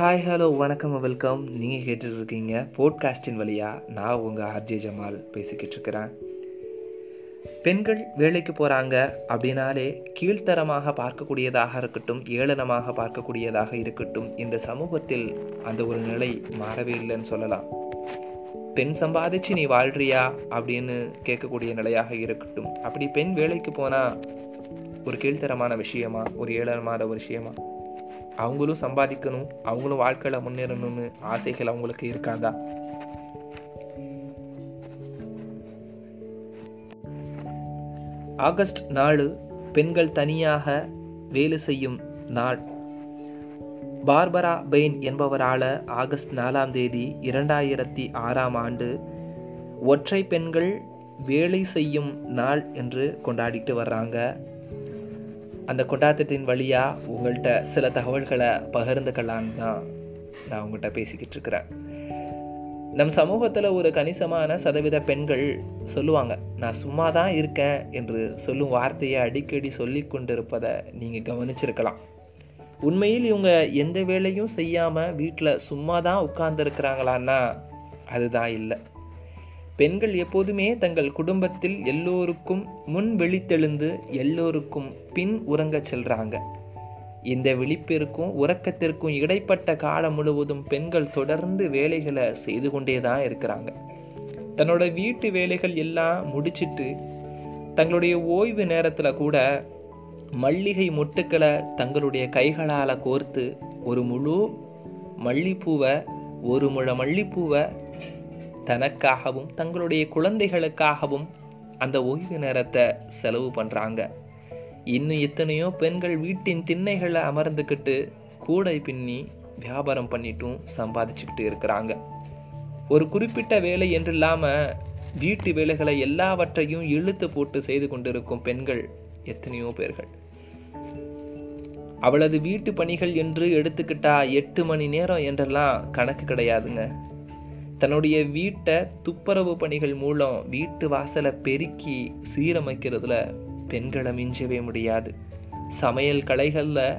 Hi hello வணக்கம் welcome நீங்கள் கேட்டுட்டு இருக்கீங்க போட்காஸ்டின் வழியாக நான் உங்கள் ஆர்ஜே ஜமால் பேசிக்கிட்டு இருக்கிறேன். பெண்கள் வேலைக்கு போகிறாங்க அப்படின்னாலே கீழ்த்தரமாக பார்க்கக்கூடியதாக இருக்கட்டும் ஏளனமாக பார்க்கக்கூடியதாக இருக்கட்டும் இந்த சமூகத்தில் அந்த ஒரு நிலை மாறவே இல்லைன்னு சொல்லலாம். பெண் சம்பாதிச்சு நீ வாழ்றியா அப்படின்னு கேட்கக்கூடிய நிலையாக இருக்கட்டும். அப்படி பெண் வேலைக்கு போனால் ஒரு கீழ்த்தரமான விஷயமா ஒரு ஏளனமான ஒரு விஷயமா? அவங்களும் சம்பாதிக்கணும் அவங்களும் வாழ்க்கையில் முன்னேறணும்னு ஆசைகள் அவங்களுக்கு இருக்காதா? ஆகஸ்ட் நாலு பெண்கள் தனியாக வேலை செய்யும் நாள். பார்பரா பெயின் என்பவரால் ஆகஸ்ட் நாலாம் தேதி இரண்டாயிரத்தி ஆறாம் ஆண்டு ஒற்றை பெண்கள் வேலை செய்யும் நாள் என்று கொண்டாடிட்டு வர்றாங்க. அந்த கொண்டாட்டத்தின் வழியாக உங்கள்கிட்ட சில தகவல்களை பகிர்ந்துக்கலான்னு தான் நான் உங்கள்கிட்ட பேசிக்கிட்டு இருக்கிறேன். நம் சமூகத்தில் ஒரு கணிசமான சதவீத பெண்கள் சொல்லுவாங்க நான் சும்மா தான் இருக்கேன் என்று சொல்லும் வார்த்தையை அடிக்கடி சொல்லி கொண்டிருப்பதை நீங்கள் கவனிச்சிருக்கலாம். உண்மையில் இவங்க எந்த வேலையும் செய்யாமல் வீட்டில் சும்மா தான் உட்கார்ந்துருக்கிறாங்களான்னா அதுதான் இல்லை. பெண்கள் எப்போதுமே தங்கள் குடும்பத்தில் எல்லோருக்கும் முன் வெளித்தெழுந்து எல்லோருக்கும் பின் உறங்கச் செல்றாங்க. இந்த விழிப்பிற்கும் உறக்கத்திற்கும் இடைப்பட்ட காலம் முழுவதும் பெண்கள் தொடர்ந்து வேலைகளை செய்து கொண்டே தான் இருக்கிறாங்க. தன்னோட வீட்டு வேலைகள் எல்லாம் முடிச்சிட்டு தங்களுடைய ஓய்வு நேரத்தில் கூட மல்லிகை மொட்டுக்களை தங்களுடைய கைகளால் கோர்த்து ஒரு முழு மல்லிப்பூவை ஒரு முழ மல்லிப்பூவை தனக்காகவும் தங்களுடைய குழந்தைகளுக்காகவும் அந்த ஓய்வு நேரத்தை செலவு பண்ணுறாங்க இன்னும் எத்தனையோ பெண்கள் வீட்டின் திண்ணைகளை அமர்ந்துக்கிட்டு கூடை பின்னி வியாபாரம் பண்ணிட்டும் சம்பாதிச்சுக்கிட்டு இருக்கிறாங்க. ஒரு குறிப்பிட்ட வேலை என்று இல்லாமல் வீட்டு வேலைகளை எல்லாவற்றையும் இழுத்து போட்டு செய்து கொண்டிருக்கும் பெண்கள் எத்தனையோ பேர்கள். அவளது வீட்டு பணிகள் என்று எடுத்துக்கிட்டா எட்டு மணி நேரம் என்றெல்லாம் கணக்கு கிடையாதுங்க. தன்னுடைய வீட்டை துப்புரவு பணிகள் மூலம் வீட்டு வாசலை பெருக்கி சீரமைக்கிறதுல பெண்களை மிஞ்சவே முடியாது. சமையல் கலைகளில்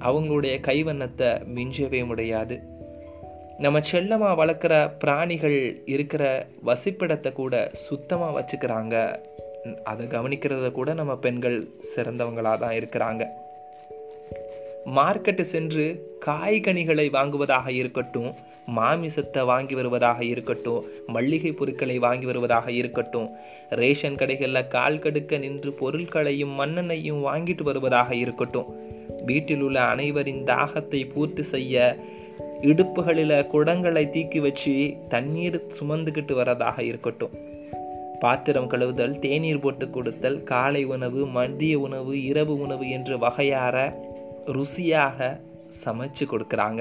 அவங்களுடைய கைவண்ணத்தை மிஞ்சவே முடியாது. நம்ம செல்லமாக வளர்க்குற பிராணிகள் இருக்கிற வசிப்பிடத்தை கூட சுத்தமாக வச்சுக்கிறாங்க. அதை கவனிக்கிறத கூட நம்ம பெண்கள் சிறந்தவங்களாக தான் இருக்கிறாங்க. மார்க்கெட்டு சென்று காய்கனிகளை வாங்குவதாக இருக்கட்டும் மாமிசத்தை வாங்கி வருவதாக இருக்கட்டும் மல்லிகை பொருட்களை வாங்கி வருவதாக இருக்கட்டும் ரேஷன் கடைகளில் கால் கடுக்க நின்று பொருட்களையும் மண்ணெண்ணையும் வாங்கிட்டு வருவதாக இருக்கட்டும் வீட்டில் உள்ள அனைவரின் தாகத்தை பூர்த்தி செய்ய இடுப்புகளில் குடங்களை தீக்கி வச்சு தண்ணீர் சுமந்துக்கிட்டு வரதாக இருக்கட்டும். பாத்திரம் கழுவுதல் தேநீர் போட்டு கொடுத்தல் காலை உணவு மதிய உணவு இரவு உணவு என்று வகையார ருசியாக சமைச்சு கொடுக்குறாங்க.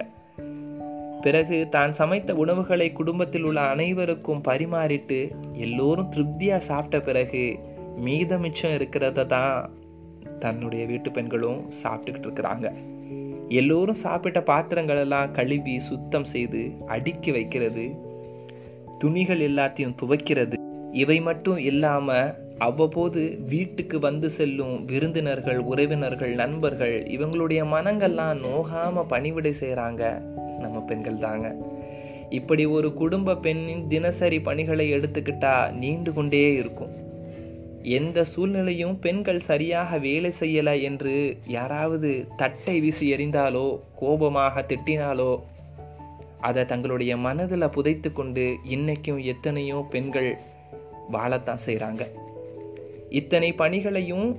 பிறகு தான் சமைத்த உணவுகளை குடும்பத்தில் உள்ள அனைவருக்கும் பரிமாறிட்டு எல்லோரும் திருப்தியாக சாப்பிட்ட பிறகு மீத மிச்சம் இருக்கிறத தான் தன்னுடைய வீட்டு பெண்களும் சாப்பிட்டுக்கிட்டு இருக்கிறாங்க. எல்லோரும் சாப்பிட்ட பாத்திரங்கள் எல்லாம் கழுவி சுத்தம் செய்து அடுக்கி வைக்கிறது. துணிகள் எல்லாத்தையும் துவைக்கிறது. இவை மட்டும் இல்லாமல் அவ்வப்போது வீட்டுக்கு வந்து செல்லும் விருந்தினர்கள் உறவினர்கள் நண்பர்கள் இவங்களுடைய மனங்கள்லாம் நோகாம பணிவிடை செய்கிறாங்க நம்ம பெண்கள் தாங்க. இப்படி ஒரு குடும்ப பெண்ணின் தினசரி பணிகளை எடுத்துக்கிட்டா நீண்டு கொண்டே இருக்கும். எந்த சூழ்நிலையும் பெண்கள் சரியாக வேலை செய்யலை என்று யாராவது தட்டை வீசி எறிந்தாலோ கோபமாக திட்டினாலோ அதை தங்களுடைய மனதில் புதைத்து கொண்டு இன்னைக்கும் எத்தனையோ பெண்கள் வாழத்தான் செய்கிறாங்க இத்தனை பணிகளையும்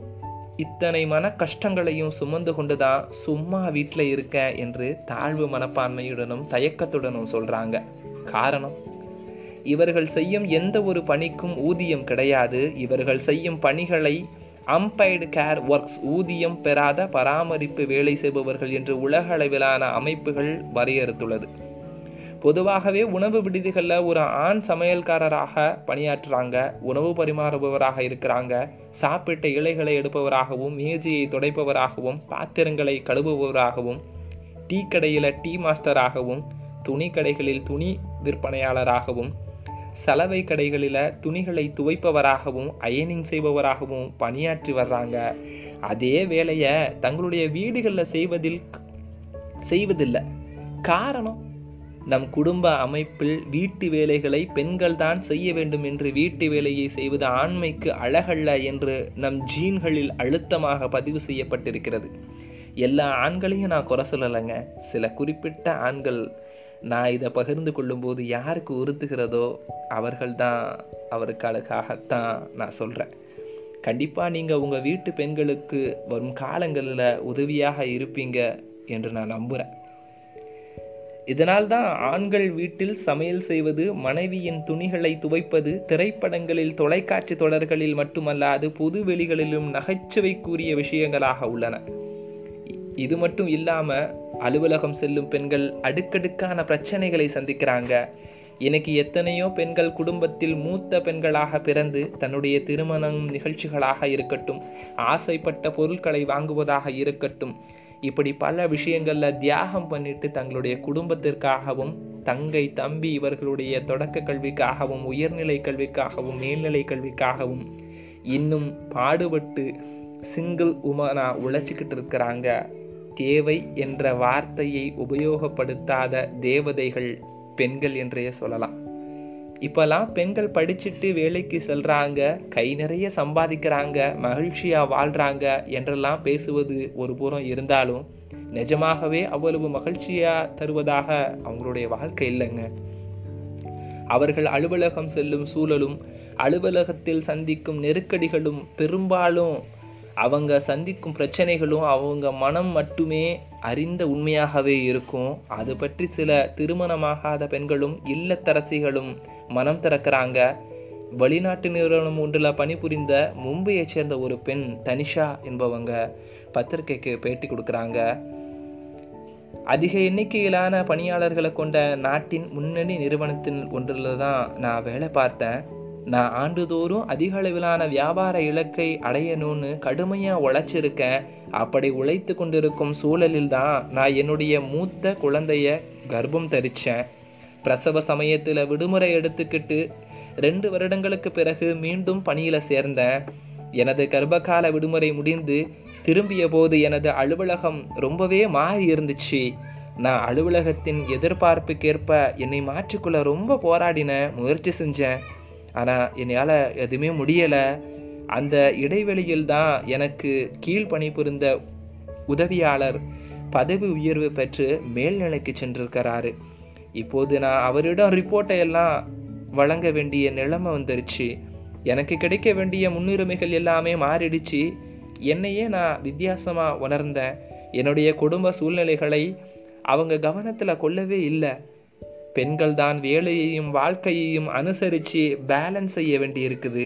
இத்தனை மன கஷ்டங்களையும் சுமந்து கொண்டுதான் சும்மா வீட்டில் இருக்கேன் என்று தாழ்வு மனப்பான்மையுடனும் தயக்கத்துடனும் சொல்றாங்க. காரணம்? இவர்கள் செய்யும் எந்த ஒரு பணிக்கும் ஊதியம் கிடையாது. இவர்கள் செய்யும் பணிகளை அம்பைடு கேர் ஒர்க்ஸ் ஊதியம் பெறாத பராமரிப்பு வேலை செய்பவர்கள் என்று உலக அளவிலான அமைப்புகள் வரையறுத்துள்ளது. பொதுவாகவே உணவு விடுதிகளில் ஒரு ஆண் சமையல்காரராக பணியாற்றுறாங்க உணவு பரிமாறுபவராக இருக்கிறாங்க சாப்பிட்ட இலைகளை எடுப்பவராகவும் மேஜையை துடைப்பவராகவும் பாத்திரங்களை கழுவுபவராகவும் டீ கடையில் டீ மாஸ்டராகவும் துணி கடைகளில் துணி விற்பனையாளராகவும் சலவை கடைகளில் துணிகளை துவைப்பவராகவும் அயனிங் செய்பவராகவும் பணியாற்றி வர்றாங்க. அதே வேலையை தங்களுடைய வீடுகளில் செய்வதில் செய்வதில்லை. காரணம் நம் குடும்ப அமைப்பில் வீட்டு வேலைகளை பெண்கள் தான் செய்ய வேண்டும் என்று வீட்டு வேலையை செய்வது ஆண்மைக்கு அழகல்ல என்று நம் ஜீன்களில் அழுத்தமாக பதிவு செய்யப்பட்டிருக்கிறது. எல்லா ஆண்களையும் நான் குறை சொல்லலைங்க. சில குறிப்பிட்ட ஆண்கள் நான் இதை பகிர்ந்து கொள்ளும்போது யாருக்கு உறுத்துகிறதோ அவர்கள்தான் அவருக்கு நான் சொல்கிறேன் கண்டிப்பாக நீங்கள் உங்கள் வீட்டு பெண்களுக்கு வரும் காலங்களில் உதவியாக இருப்பீங்க என்று நான் நம்புகிறேன் இதனால் தான் ஆண்கள் வீட்டில் சமையல் செய்வது மனைவியின் துணிகளை துவைப்பது திரைப்படங்களில் தொலைக்காட்சி தொடர்களில் மட்டுமல்லாது பொது வெளிகளிலும் நகைச்சுவைக்குரிய விஷயங்களாக உள்ளன. இது மட்டும் இல்லாம அலுவலகம் செல்லும் பெண்கள் அடுக்கடுக்கான பிரச்சனைகளை சந்திக்கிறாங்க. எனக்கு எத்தனையோ பெண்கள் குடும்பத்தில் மூத்த பெண்களாக பிறந்து தன்னுடைய திருமணம் நிகழ்ச்சிகளாக இருக்கட்டும் ஆசைப்பட்ட பொருட்களை வாங்குவதாக இருக்கட்டும் இப்படி பல விஷயங்களில் தியாகம் பண்ணிட்டு தங்களுடைய குடும்பத்திற்காகவும் தங்கை தம்பி இவர்களுடைய தொடக்க கல்விக்காகவும் உயர்நிலை கல்விக்காகவும் மேல்நிலை கல்விக்காகவும் இன்னும் பாடுபட்டு சிங்கிள் உமனாக உழைச்சிக்கிட்டு இருக்கிறாங்க. தேவை என்ற வார்த்தையை உபயோகப்படுத்தாத தேவதைகள் பெண்கள் என்றே சொல்லலாம். இப்போல்லாம் பெண்கள் படிச்சுட்டு வேலைக்கு செல்கிறாங்க கை நிறைய சம்பாதிக்கிறாங்க மகிழ்ச்சியாக வாழ்கிறாங்க என்றெல்லாம் பேசுவது ஒரு புறம் இருந்தாலும் நிஜமாகவே அவ்வளவு மகிழ்ச்சியாக தருவதாக அவங்களுடைய வாழ்க்கை இல்லைங்க. அவர்கள் அலுவலகம் செல்லும் சூழலும் அலுவலகத்தில் சந்திக்கும் நெருக்கடிகளும் பெரும்பாலும் அவங்க சந்திக்கும் பிரச்சனைகளும் அவங்க மனம் மட்டுமே அறிந்த உண்மையாகவே இருக்கும். அது பற்றி சில திருமணமாகாத பெண்களும் இல்லத்தரசிகளும் மனம் திறக்கிறாங்க. வெளிநாட்டு நிறுவனம் ஒன்றில் பணிபுரிந்த மும்பையைச் சேர்ந்த ஒரு பெண் தனிஷா என்பவங்க பத்திரிகைக்கு பேட்டி கொடுக்குறாங்க. அதிக எண்ணிக்கையிலான பணியாளர்களை கொண்ட நாட்டின் முன்னணி நிறுவனத்தின் ஒன்றில் தான் நான் வேலை பார்த்தேன். நான் ஆண்டுதோறும் அதிக அளவிலான வியாபார இலக்கை அடையணும்னு கடுமையாக உழைச்சிருக்கேன். அப்படி உழைத்து கொண்டிருக்கும் சூழலில் தான் நான் என்னுடைய மூத்த குழந்தைய கர்ப்பம் தரித்தேன் பிரசவ சமயத்தில் விடுமுறை எடுத்துக்கிட்டு ரெண்டு வருடங்களுக்கு பிறகு மீண்டும் பணியில் சேர்ந்தேன். எனது கர்ப்பகால விடுமுறை முடிந்து திரும்பிய போது எனது அலுவலகம் ரொம்பவே மாறி இருந்துச்சு. நான் அலுவலகத்தின் எதிர்பார்ப்புக்கேற்ப என்னை மாற்றிக்கொள்ள ரொம்ப போராடினேன் முயற்சி செஞ்சேன். ஆனால் என்னையால் எதுவுமே முடியலை. அந்த இடைவெளியில் தான் எனக்கு கீழ் பணிபுரிந்த உதவியாளர் பதவி உயர்வு பெற்று மேல்நிலைக்கு சென்றிருக்கிறாரு. இப்போது நான் அவரிடம் ரிப்போர்ட்டை எல்லாம் வழங்க வேண்டிய நிலைமை வந்துருச்சு. எனக்கு கிடைக்க வேண்டிய முன்னுரிமைகள் எல்லாமே மாறிடுச்சு. என்னையே நான் வித்தியாசமாக உணர்ந்தேன். என்னுடைய குடும்ப சூழ்நிலைகளை அவங்க கவனத்தில் கொள்ளவே இல்லை. பெண்கள் தான் வேலையையும் வாழ்க்கையையும் அனுசரித்து பேலன்ஸ் செய்ய வேண்டி இருக்குது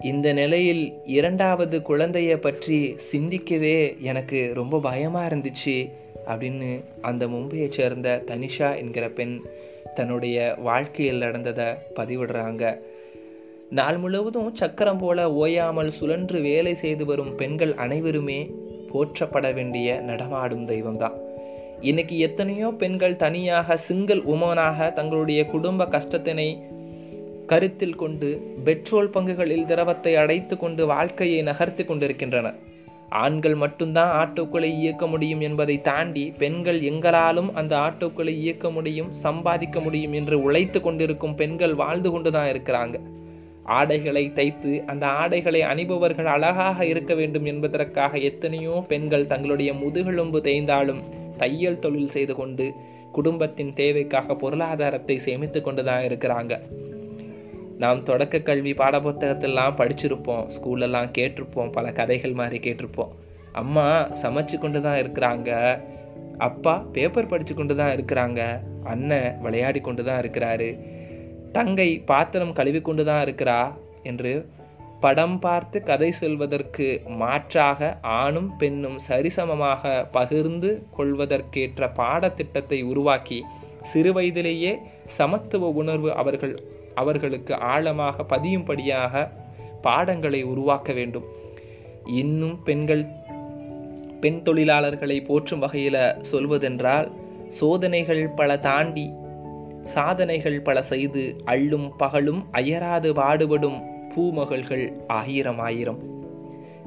இந்த நிலையில் இரண்டாவது குழந்தைய பற்றி சிந்திக்கவே எனக்கு ரொம்ப பயமாக இருந்துச்சு அப்படின்னு அந்த மும்பையை சேர்ந்த தனிஷா என்கிற பெண் தன்னுடைய வாழ்க்கையில் நடந்ததை பதிவிடுறாங்க. நாள் முழுவதும் சக்கரம் போல ஓயாமல் சுழன்று வேலை செய்து வரும் பெண்கள் அனைவருமே போற்றப்பட வேண்டிய நடமாடும் தெய்வம்தான். இன்னைக்கு எத்தனையோ பெண்கள் தனியாக சிங்கிள் உமனாக தங்களுடைய குடும்ப கஷ்டத்தினை கருத்தில் கொண்டு பெட்ரோல் பங்குகளில் திரவத்தை அடைத்து கொண்டு வாழ்க்கையை நகர்த்தி கொண்டிருக்கின்றனர் ஆண்கள் மட்டும்தான் ஆட்டோக்களை இயக்க முடியும் என்பதை தாண்டி பெண்கள் எங்களாலும் அந்த ஆட்டோக்களை இயக்க முடியும் சம்பாதிக்க முடியும் என்று உழைத்து கொண்டிருக்கும் பெண்கள் வாழ்ந்து கொண்டுதான் இருக்கிறாங்க. ஆடைகளை தைத்து அந்த ஆடைகளை அணிபவர்கள் அழகாக இருக்க வேண்டும் என்பதற்காக எத்தனையோ பெண்கள் தங்களுடைய முதுகெலும்பு தேய்ந்தாலும் தையல் தொழில் செய்து கொண்டு குடும்பத்தின் தேவைக்காக பொருளாதாரத்தை சேமித்து கொண்டு தான் இருக்கிறாங்க. நாம் தொடக்க கல்வி பாடப்புத்தகத்தெல்லாம் படிச்சிருப்போம். ஸ்கூலெல்லாம் கேட்டிருப்போம். பல கதைகள் மாதிரி கேட்டிருப்போம். அம்மா சமைச்சு கொண்டு தான் இருக்கிறாங்க. அப்பா பேப்பர் படித்து கொண்டு தான் இருக்கிறாங்க. அண்ணன் விளையாடி கொண்டு தான் இருக்கிறாரு. தங்கை பாத்திரம் கழுவி கொண்டு தான் இருக்கிறா என்று படம் பார்த்து கதை சொல்வதற்கு மாற்றாக ஆணும் பெண்ணும் சரிசமமாக பகிர்ந்து கொள்வதற்கேற்ற பாடத்திட்டத்தை உருவாக்கி சிறுவயதிலேயே சமத்துவ உணர்வு அவர்கள் அவர்களுக்கு ஆழமாக பதியும்படியாக பாடங்களை உருவாக்க வேண்டும். இன்னும் பெண்கள் பெண் தொழிலாளர்களை போற்றும் வகையில் சொல்வதென்றால் சோதனைகள் பல தாண்டி சாதனைகள் பல செய்து அள்ளும் பகலும் அயராது பாடுபடும் பூமகள்கள் ஆயிரம் ஆயிரம்.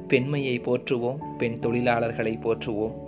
பெண்மையை போற்றுவோம் பெண் தொழிலாளர்களை போற்றுவோம்.